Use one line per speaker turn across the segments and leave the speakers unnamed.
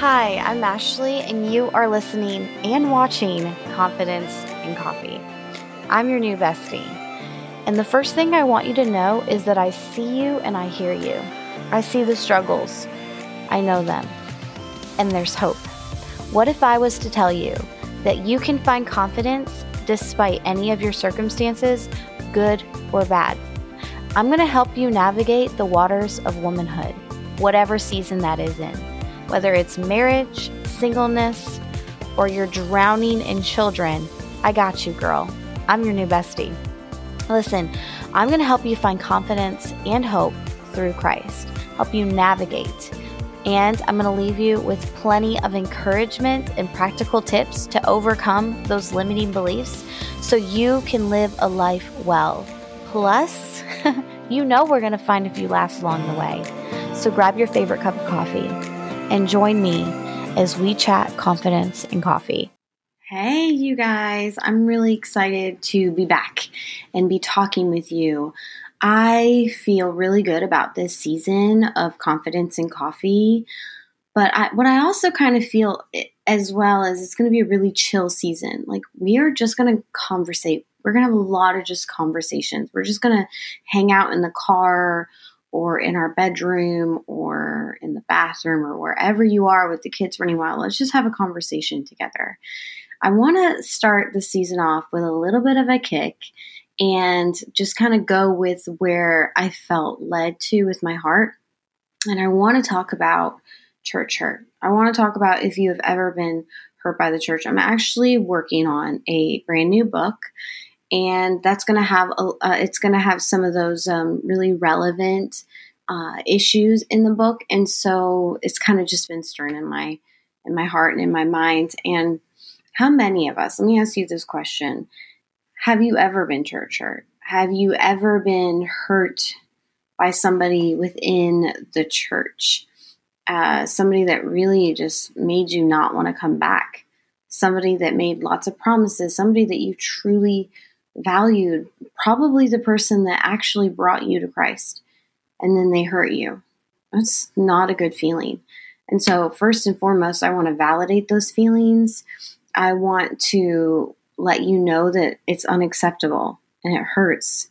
Hi, I'm Ashley, and you are listening and watching Confidence and Coffee. I'm your new bestie. And the first thing I want you to know is that I see you and I hear you. I see the struggles, I know them, and there's hope. What if I was to tell you that you can find confidence despite any of your circumstances, good or bad? I'm going to help you navigate the waters of womanhood, whatever season that is in. Whether it's marriage, singleness, or you're drowning in children, I got you, girl. I'm your new bestie. Listen, I'm going to help you find confidence and hope through Christ, help you navigate. And I'm going to leave you with plenty of encouragement and practical tips to overcome those limiting beliefs so you can live a life well. Plus, you know we're going to find a few laughs along the way. So grab your favorite cup of coffee and join me as we chat confidence and coffee. Hey, you guys, I'm really excited to be back and be talking with you. I feel really good about this season of confidence and coffee, but I, what I also kind of feel as well is it's going to be a really chill season. Like, we are just going to conversate. We're going to have a lot of just conversations. We're just going to hang out in the car or in our bedroom or in the bathroom or wherever you are with the kids running wild. Let's just have a conversation together. I want to start the season off with a little bit of a kick and just kind of go with where I felt led to with my heart. And I want to talk about church hurt. I want to talk about if you have ever been hurt by the church. I'm actually working on a brand new book and that's going to have a, uh, it's going to have some of those um, really relevant uh, issues in the book and so it's kind of just been stirring in my in my heart and in my mind and how many of us, let me ask you this question Have you ever been church hurt? Have you ever been hurt by somebody within the church? Uh, somebody that really just made you not want to come back. Somebody that made lots of promises. Somebody that you truly valued. Probably the person that actually brought you to Christ. And then they hurt you. That's not a good feeling. And so, first and foremost, I want to validate those feelings. I want to let you know that it's unacceptable and it hurts.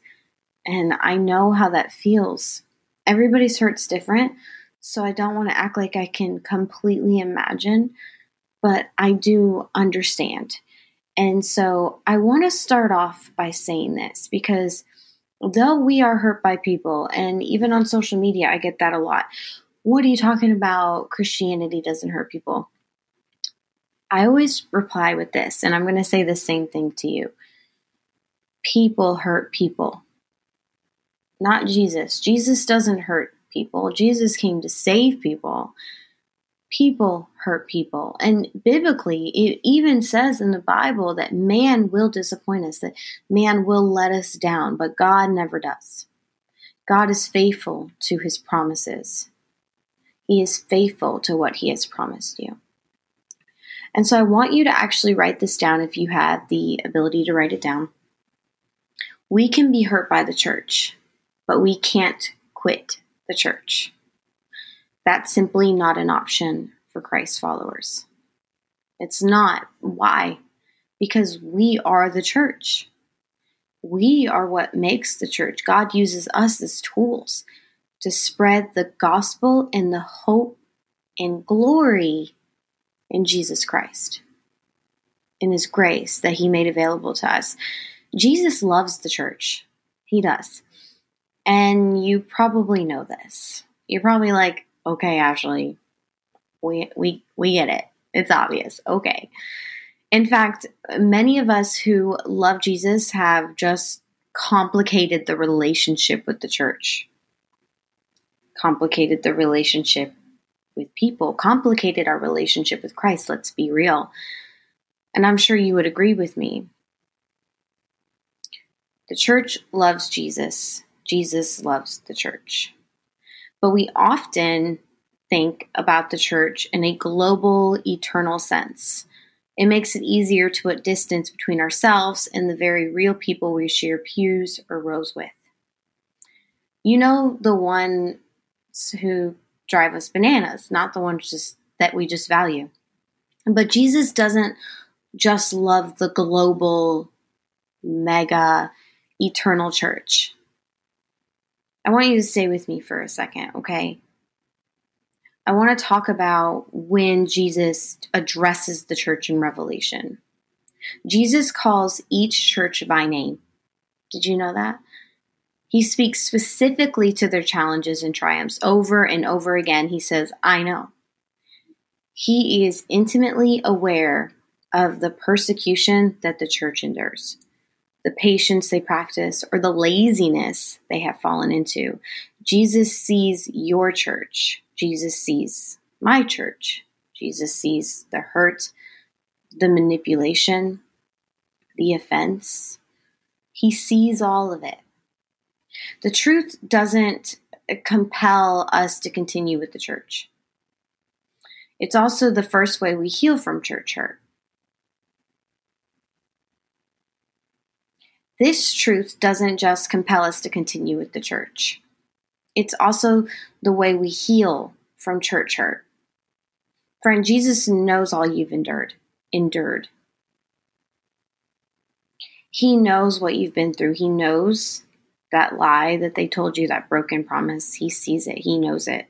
And I know how that feels. Everybody's hurt's different, so I don't want to act like I can completely imagine, but I do understand. And so I want to start off by saying this because though we are hurt by people, and even on social media, I get that a lot. What are you talking about? Christianity doesn't hurt people. I always reply with this, and I'm going to say the same thing to you. People hurt people, not Jesus. Jesus doesn't hurt people. Jesus came to save people. People hurt people. And biblically, it even says in the Bible that man will disappoint us, that man will let us down, but God never does. God is faithful to his promises. He is faithful to what he has promised you. And so I want you to actually write this down if you have the ability to write it down. We can be hurt by the church, but we can't quit the church. That's simply not an option for Christ followers. It's not. Why? Because we are the church. We are what makes the church. God uses us as tools to spread the gospel and the hope and glory in Jesus Christ, in His grace that He made available to us. Jesus loves the church. He does. And you probably know this. You're probably like, okay, Ashley, we, we, we get it. It's obvious. Okay. In fact, many of us who love Jesus have just complicated the relationship with the church, complicated the relationship with people, complicated our relationship with Christ, let's be real. And I'm sure you would agree with me. The church loves Jesus, Jesus loves the church. But we often think about the church in a global, eternal sense. It makes it easier to put distance between ourselves and the very real people we share pews or rows with. You know, the ones who drive us bananas, not the ones just that we just value. But Jesus doesn't just love the global, mega, eternal church. I want you to stay with me for a second, okay? I want to talk about when Jesus addresses the church in Revelation. Jesus calls each church by name. Did you know that? He speaks specifically to their challenges and triumphs over and over again. He says, I know. He is intimately aware of the persecution that the church endures, the patience they practice, or the laziness they have fallen into. Jesus sees your church. Jesus sees my church. Jesus sees the hurt, the manipulation, the offense. He sees all of it. The truth doesn't compel us to continue with the church. It's also the first way we heal from church hurt. This truth doesn't just compel us to continue with the church. It's also the way we heal from church hurt. Friend, Jesus knows all you've endured, endured. He knows what you've been through. He knows that lie that they told you, that broken promise. He sees it. He knows it.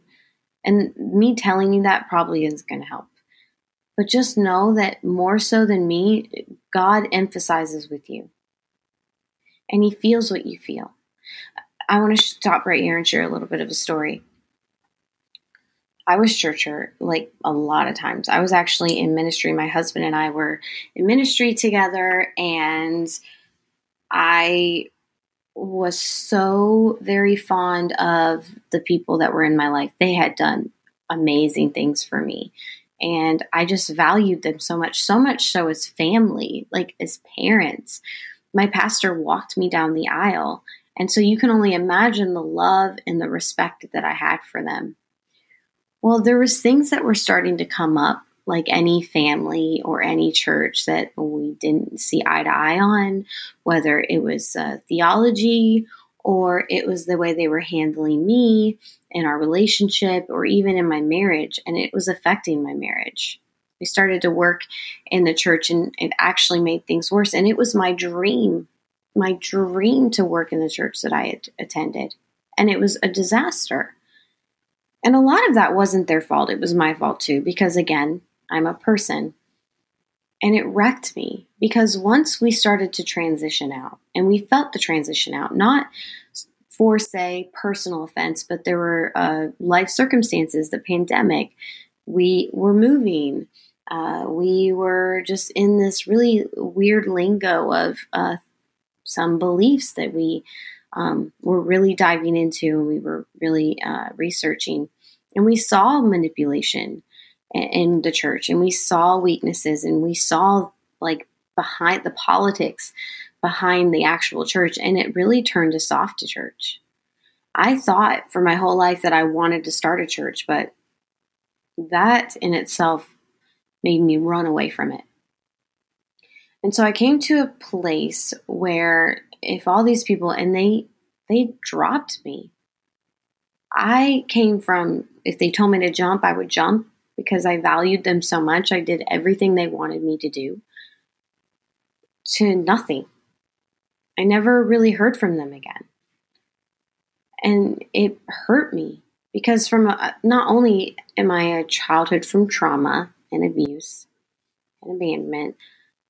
And me telling you that probably isn't going to help. But just know that more so than me, God emphasizes with you. And He feels what you feel. I want to stop right here and share a little bit of a story. I was church hurt like a lot of times. I was actually in ministry. My husband and I were in ministry together, and I was so very fond of the people that were in my life. They had done amazing things for me. And I just valued them so much, so much so as family, like as parents. My pastor walked me down the aisle. And so you can only imagine the love and the respect that I had for them. Well, there was things that were starting to come up like any family or any church that we didn't see eye to eye on, whether it was uh, theology or it was the way they were handling me in our relationship or even in my marriage, and it was affecting my marriage. We started to work in the church and it actually made things worse. And it was my dream, my dream to work in the church that I had attended. And it was a disaster. And a lot of that wasn't their fault. It was my fault too, because again, I'm a person. And it wrecked me because once we started to transition out, and we felt the transition out, not for, say, personal offense, but there were uh, life circumstances, the pandemic, we were moving. Uh, we were just in this really weird lingo of uh, some beliefs that we um, were really diving into and we were really uh, researching. And we saw manipulation in the church and we saw weaknesses and we saw like behind the politics behind the actual church and it really turned us off to church. I thought for my whole life that I wanted to start a church, but that in itself made me run away from it. And so I came to a place where if all these people and they they dropped me. I came from if they told me to jump, I would jump because I valued them so much. I did everything they wanted me to do to nothing. I never really heard from them again. And it hurt me because from a, not only am I a childhood from trauma and abuse and abandonment,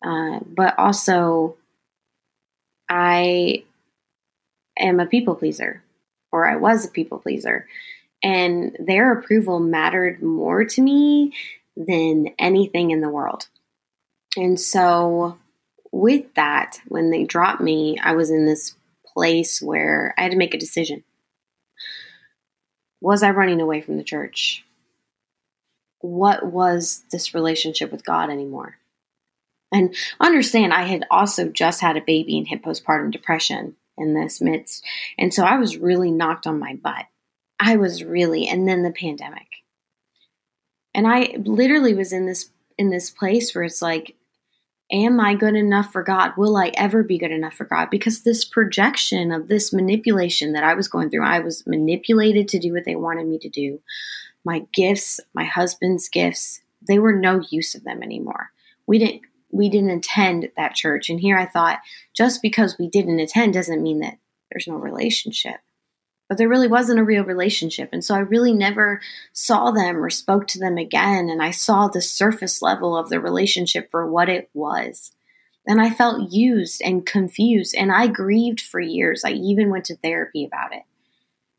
uh, but also I am a people pleaser, or I was a people pleaser and their approval mattered more to me than anything in the world. And so, with that, when they dropped me, I was in this place where I had to make a decision. Was I running away from the church? What was this relationship with God anymore? And understand, I had also just had a baby and hit postpartum depression in this midst. And so I was really knocked on my butt. I was really, and then the pandemic. And I literally was in this in this place where it's like, am I good enough for God? Will I ever be good enough for God? Because this projection of this manipulation that I was going through, I was manipulated to do what they wanted me to do. my gifts, my husband's gifts, they were no use of them anymore. We didn't we didn't attend that church. And here I thought just because we didn't attend doesn't mean that there's no relationship. But there really wasn't a real relationship. And so I really never saw them or spoke to them again. And I saw the surface level of the relationship for what it was. And I felt used and confused. And I grieved for years. I even went to therapy about it.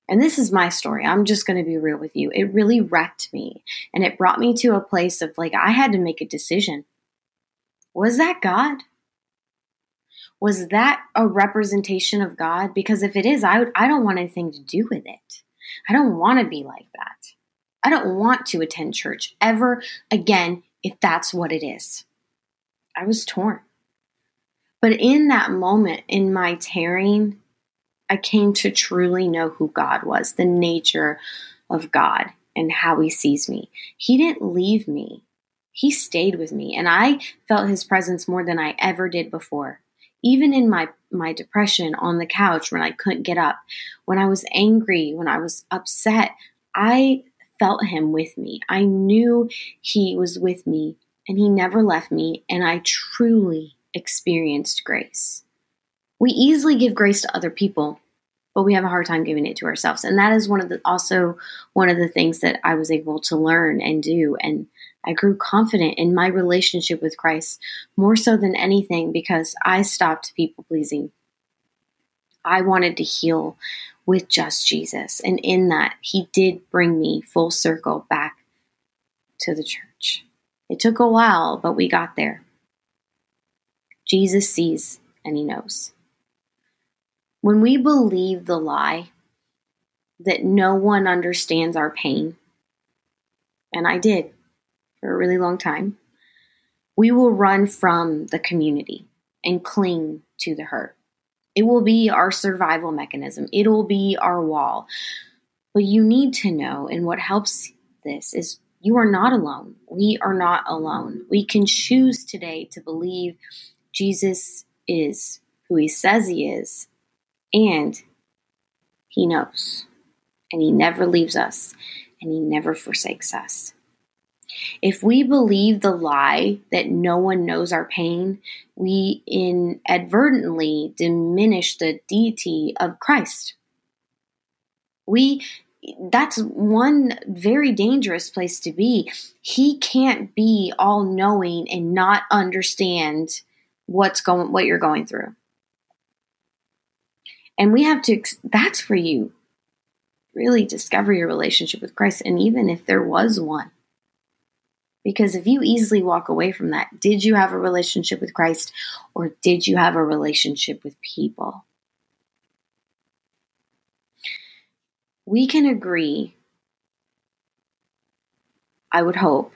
And this is my story. I'm just going to be real with you. It really wrecked me. And it brought me to a place of like, I had to make a decision. Was that God? Was that a representation of God? Because if it is, I, would, I don't want anything to do with it. I don't want to be like that. I don't want to attend church ever again if that's what it is. I was torn. But in that moment, in my tearing, I came to truly know who God was, the nature of God, and how He sees me. He didn't leave me, He stayed with me, and I felt His presence more than I ever did before. Even in my, my depression on the couch when I couldn't get up, when I was angry, when I was upset, I felt Him with me. I knew He was with me, and He never left me, and I truly experienced grace. We easily give grace to other people, but we have a hard time giving it to ourselves. And that is one of the also one of the things that I was able to learn and do. And I grew confident in my relationship with Christ more so than anything because I stopped people pleasing. I wanted to heal with just Jesus. And in that, He did bring me full circle back to the church. It took a while, but we got there. Jesus sees and He knows. When we believe the lie that no one understands our pain, and I did for a really long time, we will run from the community and cling to the hurt. It will be our survival mechanism, it will be our wall. But you need to know, and what helps this is you are not alone. We are not alone. We can choose today to believe Jesus is who he says he is and He knows. And He never leaves us. And He never forsakes us. If we believe the lie that no one knows our pain, we inadvertently diminish the deity of Christ. We that's one very dangerous place to be. He can't be all knowing and not understand what's going what you're going through. And we have to, that's for you. Really discover your relationship with Christ. And even if there was one, because if you easily walk away from that, did you have a relationship with Christ or did you have a relationship with people? We can agree, I would hope,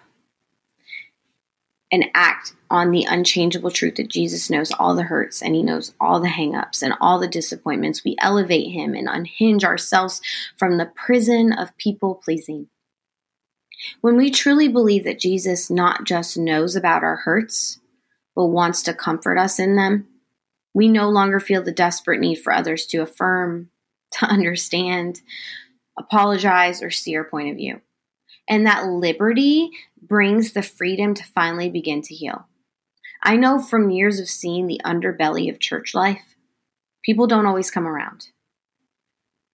and act on the unchangeable truth that Jesus knows all the hurts and he knows all the hangups and all the disappointments. We elevate him and unhinge ourselves from the prison of people pleasing. When we truly believe that Jesus not just knows about our hurts, but wants to comfort us in them, we no longer feel the desperate need for others to affirm, to understand, apologize, or see our point of view. And that liberty brings the freedom to finally begin to heal. I know from years of seeing the underbelly of church life, people don't always come around.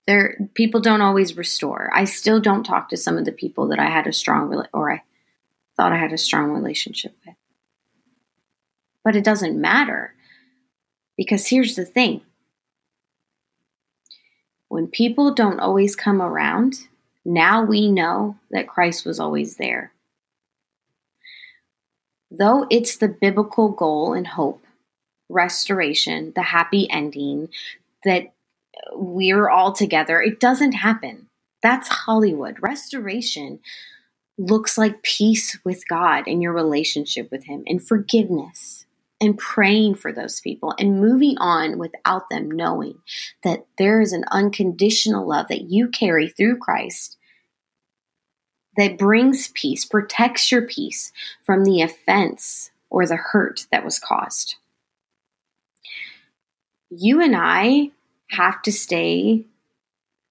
There, people don't always restore. I still don't talk to some of the people that I had a strong or I thought I had a strong relationship with. But it doesn't matter because here's the thing: when people don't always come around, now we know that Christ was always there. Though it's the biblical goal and hope, restoration, the happy ending, that we're all together, it doesn't happen. That's Hollywood. Restoration looks like peace with God and your relationship with Him and forgiveness and praying for those people and moving on without them knowing that there is an unconditional love that you carry through Christ that brings peace, protects your peace from the offense or the hurt that was caused. You and I have to stay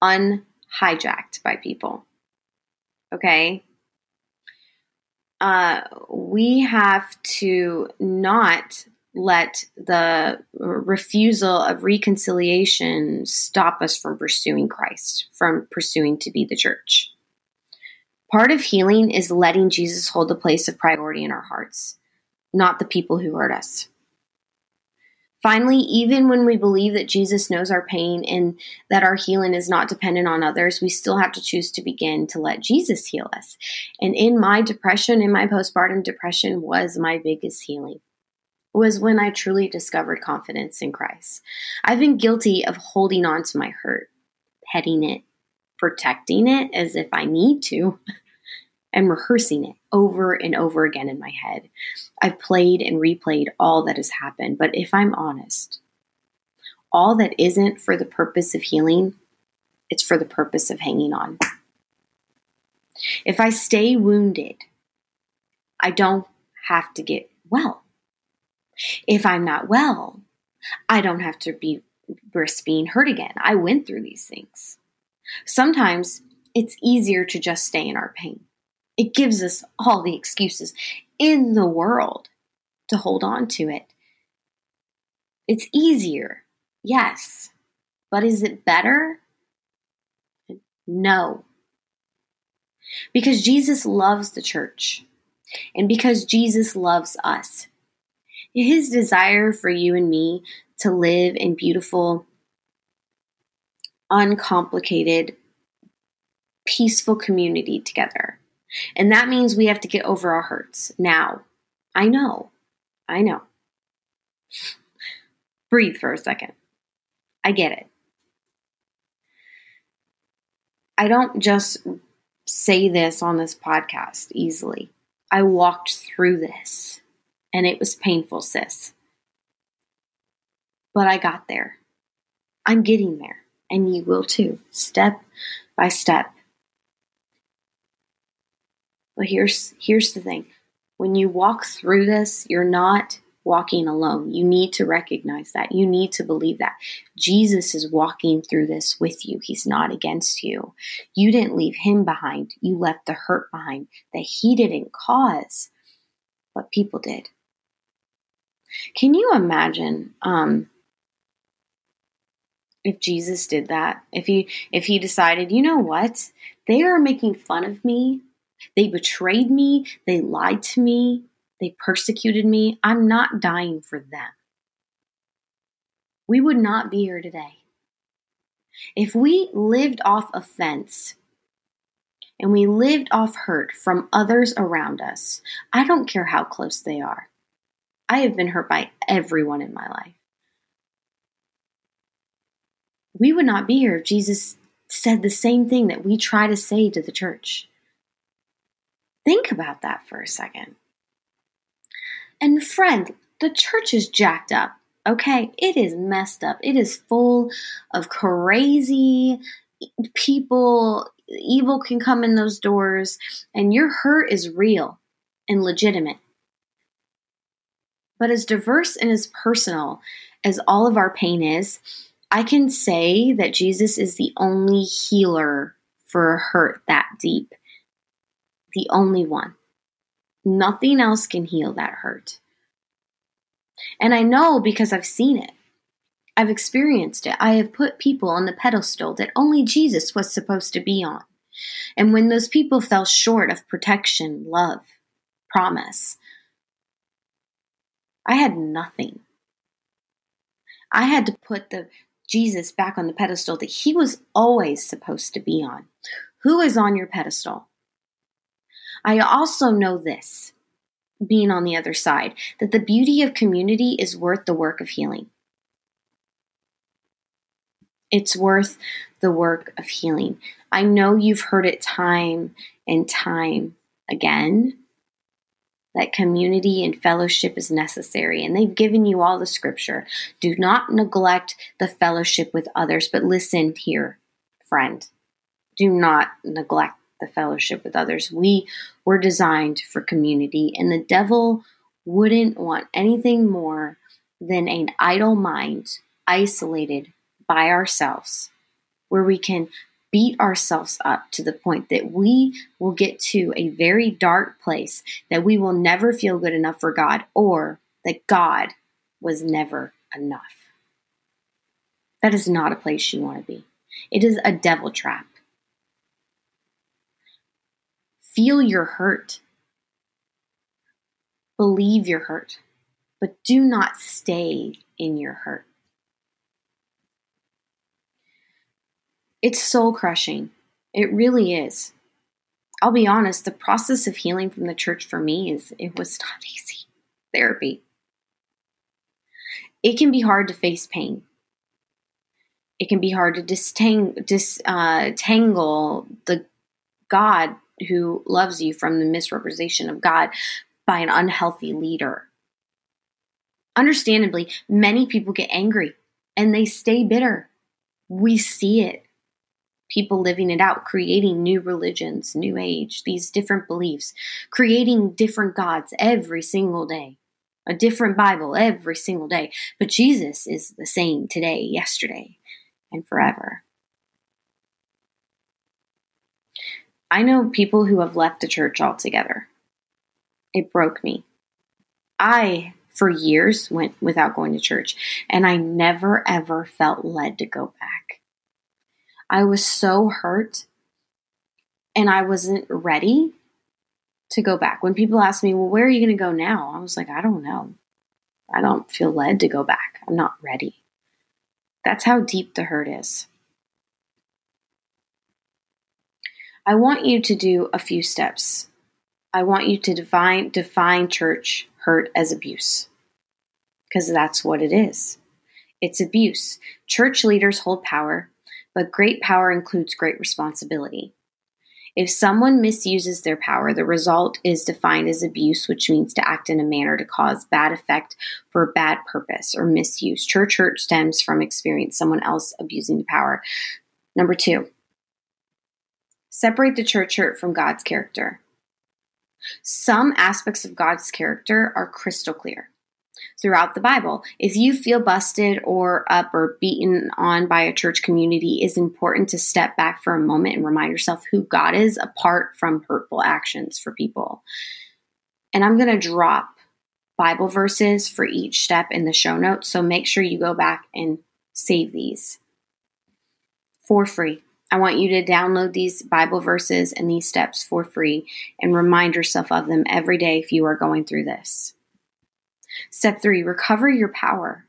unhijacked by people. Okay. Uh, we have to not let the refusal of reconciliation stop us from pursuing Christ, from pursuing to be the church. Part of healing is letting Jesus hold the place of priority in our hearts, not the people who hurt us. Finally, even when we believe that Jesus knows our pain and that our healing is not dependent on others, we still have to choose to begin to let Jesus heal us. And in my depression, in my postpartum depression, was my biggest healing. Was when I truly discovered confidence in Christ. I've been guilty of holding on to my hurt, petting it, protecting it as if I need to, and rehearsing it over and over again in my head. I've played and replayed all that has happened, but if I'm honest, all that isn't for the purpose of healing, it's for the purpose of hanging on. If I stay wounded, I don't have to get well. If I'm not well, I don't have to be risk being hurt again. I went through these things. Sometimes it's easier to just stay in our pain. It gives us all the excuses in the world to hold on to it. It's easier, yes, but is it better? No. Because Jesus loves the church and because Jesus loves us. His desire for you and me to live in beautiful, uncomplicated, peaceful community together and that means we have to get over our hurts now. I know. I know. Breathe for a second. I get it. I don't just say this on this podcast easily. I walked through this and it was painful, sis. But I got there. I'm getting there, and you will too, step by step. But here's here's the thing. When you walk through this, you're not walking alone. You need to recognize that. You need to believe that. Jesus is walking through this with you. He's not against you. You didn't leave him behind. You left the hurt behind that he didn't cause, but people did. Can you imagine um, if Jesus did that? If he if he decided, you know what? They are making fun of me they betrayed me. They lied to me. They persecuted me. I'm not dying for them. We would not be here today. If we lived off offense and we lived off hurt from others around us, I don't care how close they are. I have been hurt by everyone in my life. We would not be here if Jesus said the same thing that we try to say to the church. Think about that for a second. And friend, the church is jacked up. Okay, it is messed up. It is full of crazy people. Evil can come in those doors, and your hurt is real and legitimate. But as diverse and as personal as all of our pain is, I can say that Jesus is the only healer for a hurt that deep the only one. Nothing else can heal that hurt. And I know because I've seen it. I've experienced it. I have put people on the pedestal that only Jesus was supposed to be on. And when those people fell short of protection, love, promise, I had nothing. I had to put the Jesus back on the pedestal that he was always supposed to be on. Who is on your pedestal? I also know this, being on the other side, that the beauty of community is worth the work of healing. It's worth the work of healing. I know you've heard it time and time again that community and fellowship is necessary, and they've given you all the scripture. Do not neglect the fellowship with others, but listen here, friend. Do not neglect the fellowship with others. We were designed for community, and the devil wouldn't want anything more than an idle mind isolated by ourselves where we can beat ourselves up to the point that we will get to a very dark place that we will never feel good enough for God or that God was never enough. That is not a place you want to be. It is a devil trap. Feel your hurt. Believe your hurt, but do not stay in your hurt. It's soul crushing. It really is. I'll be honest, the process of healing from the church for me is it was not easy. Therapy. It can be hard to face pain. It can be hard to distangle, dis, uh, the God who loves you from the misrepresentation of God by an unhealthy leader. Understandably, many people get angry and they stay bitter. We see it people living it out, creating new religions, new age, these different beliefs, creating different gods every single day, a different Bible every single day. But Jesus is the same today, yesterday, and forever. I know people who have left the church altogether. It broke me. I, for years, went without going to church, and I never ever felt led to go back. I was so hurt and I wasn't ready to go back. When people ask me, well, where are you going to go now? I was like, I don't know. I don't feel led to go back. I'm not ready. That's how deep the hurt is. I want you to do a few steps. I want you to define define church hurt as abuse. Because that's what it is. It's abuse. Church leaders hold power but great power includes great responsibility. If someone misuses their power, the result is defined as abuse, which means to act in a manner to cause bad effect for a bad purpose or misuse. Church hurt stems from experience someone else abusing the power. Number two, separate the church hurt from God's character. Some aspects of God's character are crystal clear throughout the Bible. If you feel busted or up or beaten on by a church community, it's important to step back for a moment and remind yourself who God is apart from hurtful actions for people. And I'm going to drop Bible verses for each step in the show notes, so make sure you go back and save these for free. I want you to download these Bible verses and these steps for free and remind yourself of them every day if you are going through this. Step three, recover your power.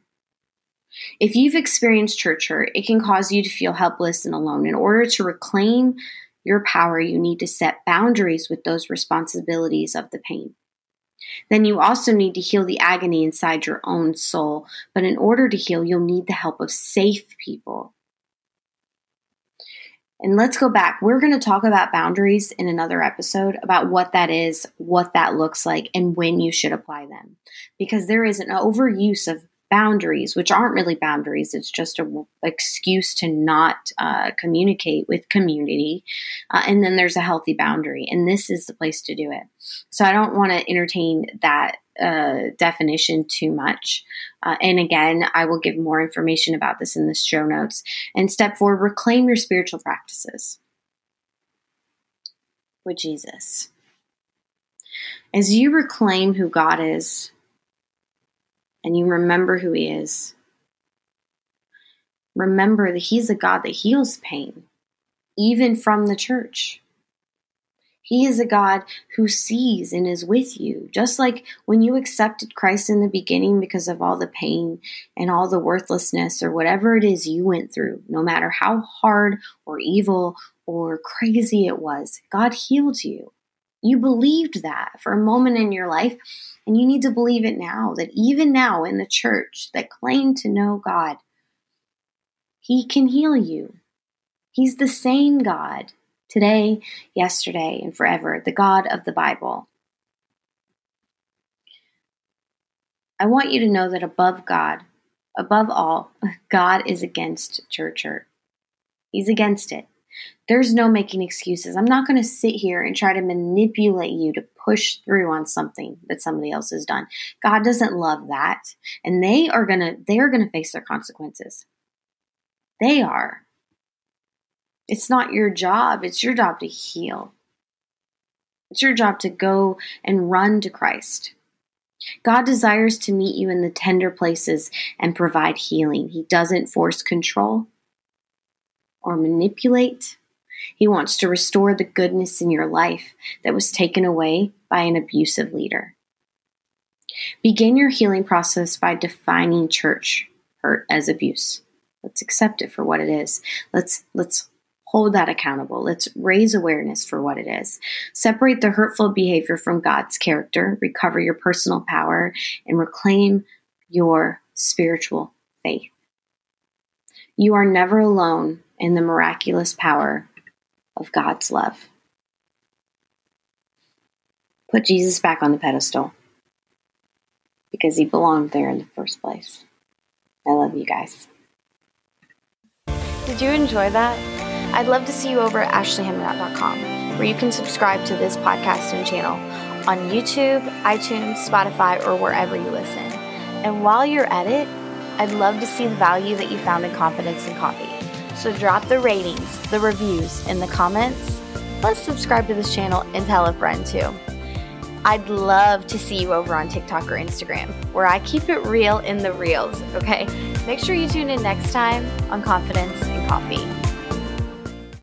If you've experienced church hurt, it can cause you to feel helpless and alone. In order to reclaim your power, you need to set boundaries with those responsibilities of the pain. Then you also need to heal the agony inside your own soul. But in order to heal, you'll need the help of safe people and let's go back. We're going to talk about boundaries in another episode about what that is, what that looks like, and when you should apply them. Because there is an overuse of boundaries, which aren't really boundaries. It's just an excuse to not uh, communicate with community. Uh, and then there's a healthy boundary, and this is the place to do it. So I don't want to entertain that uh, definition too much. Uh, and again, I will give more information about this in the show notes. And step four, reclaim your spiritual practices with Jesus. As you reclaim who God is, and you remember who He is, remember that He's a God that heals pain, even from the church. He is a God who sees and is with you. Just like when you accepted Christ in the beginning because of all the pain and all the worthlessness or whatever it is you went through, no matter how hard or evil or crazy it was, God healed you. You believed that for a moment in your life, and you need to believe it now that even now in the church that claim to know God, He can heal you. He's the same God today, yesterday, and forever, the God of the Bible. I want you to know that above God, above all, God is against church hurt. He's against it. There's no making excuses. I'm not going to sit here and try to manipulate you to push through on something that somebody else has done. God doesn't love that. And they are going to they are going to face their consequences. They are. It's not your job, it's your job to heal. It's your job to go and run to Christ. God desires to meet you in the tender places and provide healing. He doesn't force control or manipulate. He wants to restore the goodness in your life that was taken away by an abusive leader. Begin your healing process by defining church hurt as abuse. Let's accept it for what it is. Let's let's hold that accountable. Let's raise awareness for what it is. Separate the hurtful behavior from God's character, recover your personal power, and reclaim your spiritual faith. You are never alone in the miraculous power of God's love. Put Jesus back on the pedestal because he belonged there in the first place. I love you guys. Did you enjoy that? I'd love to see you over at ashleyhenriott.com, where you can subscribe to this podcast and channel on YouTube, iTunes, Spotify, or wherever you listen. And while you're at it, I'd love to see the value that you found in Confidence and Coffee. So drop the ratings, the reviews in the comments. Let's subscribe to this channel and tell a friend too. I'd love to see you over on TikTok or Instagram, where I keep it real in the reels, okay? Make sure you tune in next time on Confidence and Coffee.